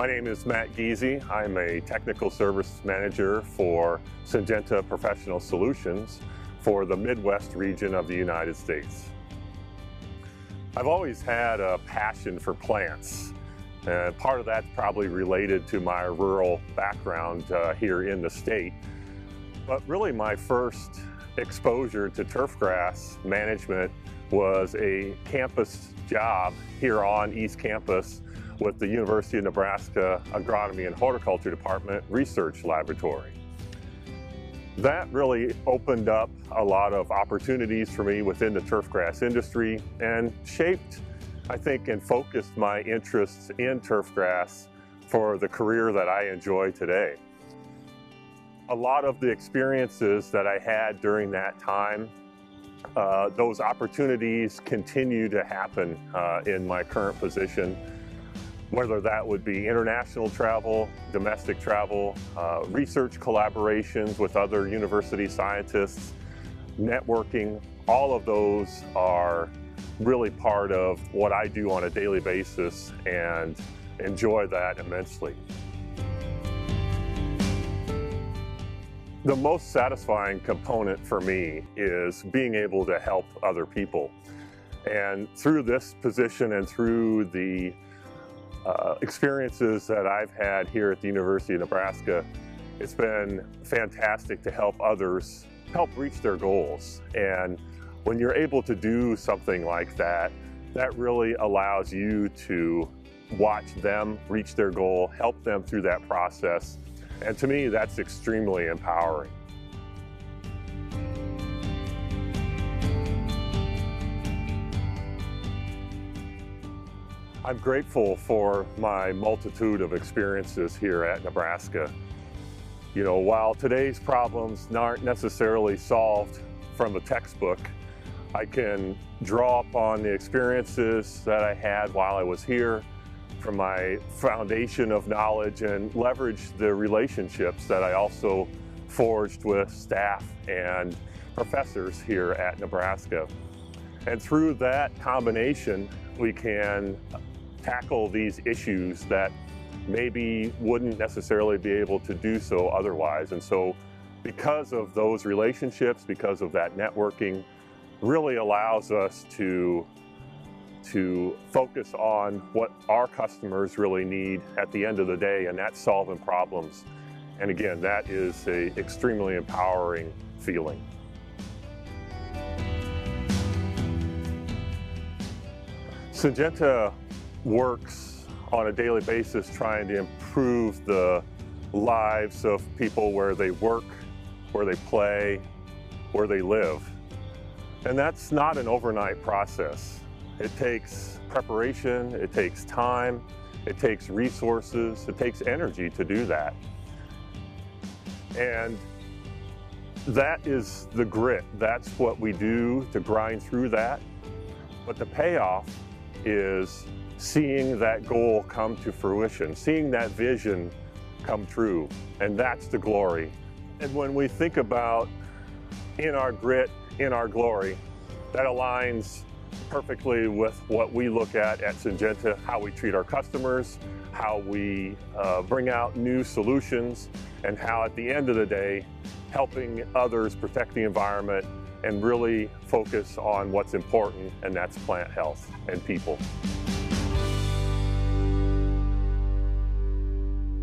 My name is Matt Giese. I'm a technical service manager for Syngenta Professional Solutions for the Midwest region of the United States. I've always had a passion for plants. And part of that's probably related to my rural background uh, here in the state. But really my first exposure to turfgrass management was a campus job here on East Campus with the University of Nebraska Agronomy and Horticulture Department Research Laboratory. That really opened up a lot of opportunities for me within the turfgrass industry and shaped, I think, and focused my interests in turfgrass for the career that I enjoy today. A lot of the experiences that I had during that time, uh, those opportunities continue to happen uh, in my current position whether that would be international travel, domestic travel, uh, research collaborations with other university scientists, networking, all of those are really part of what I do on a daily basis and enjoy that immensely. The most satisfying component for me is being able to help other people. And through this position and through the uh, experiences that I've had here at the University of Nebraska, it's been fantastic to help others help reach their goals. And when you're able to do something like that, that really allows you to watch them reach their goal, help them through that process. And to me, that's extremely empowering. I'm grateful for my multitude of experiences here at Nebraska. You know, while today's problems aren't necessarily solved from a textbook, I can draw upon the experiences that I had while I was here from my foundation of knowledge and leverage the relationships that I also forged with staff and professors here at Nebraska. And through that combination, we can tackle these issues that maybe wouldn't necessarily be able to do so otherwise. And so because of those relationships, because of that networking, really allows us to to focus on what our customers really need at the end of the day, and that's solving problems. And again, that is a extremely empowering feeling. Syngenta works on a daily basis trying to improve the lives of people where they work, where they play, where they live. And that's not an overnight process. It takes preparation, it takes time, it takes resources, it takes energy to do that. And that is the grit. That's what we do to grind through that. But the payoff is seeing that goal come to fruition, seeing that vision come true. And that's the glory. And when we think about in our grit, in our glory, that aligns perfectly with what we look at at Syngenta, how we treat our customers, how we uh, bring out new solutions, and how at the end of the day, helping others protect the environment and really focus on what's important, and that's plant health and people.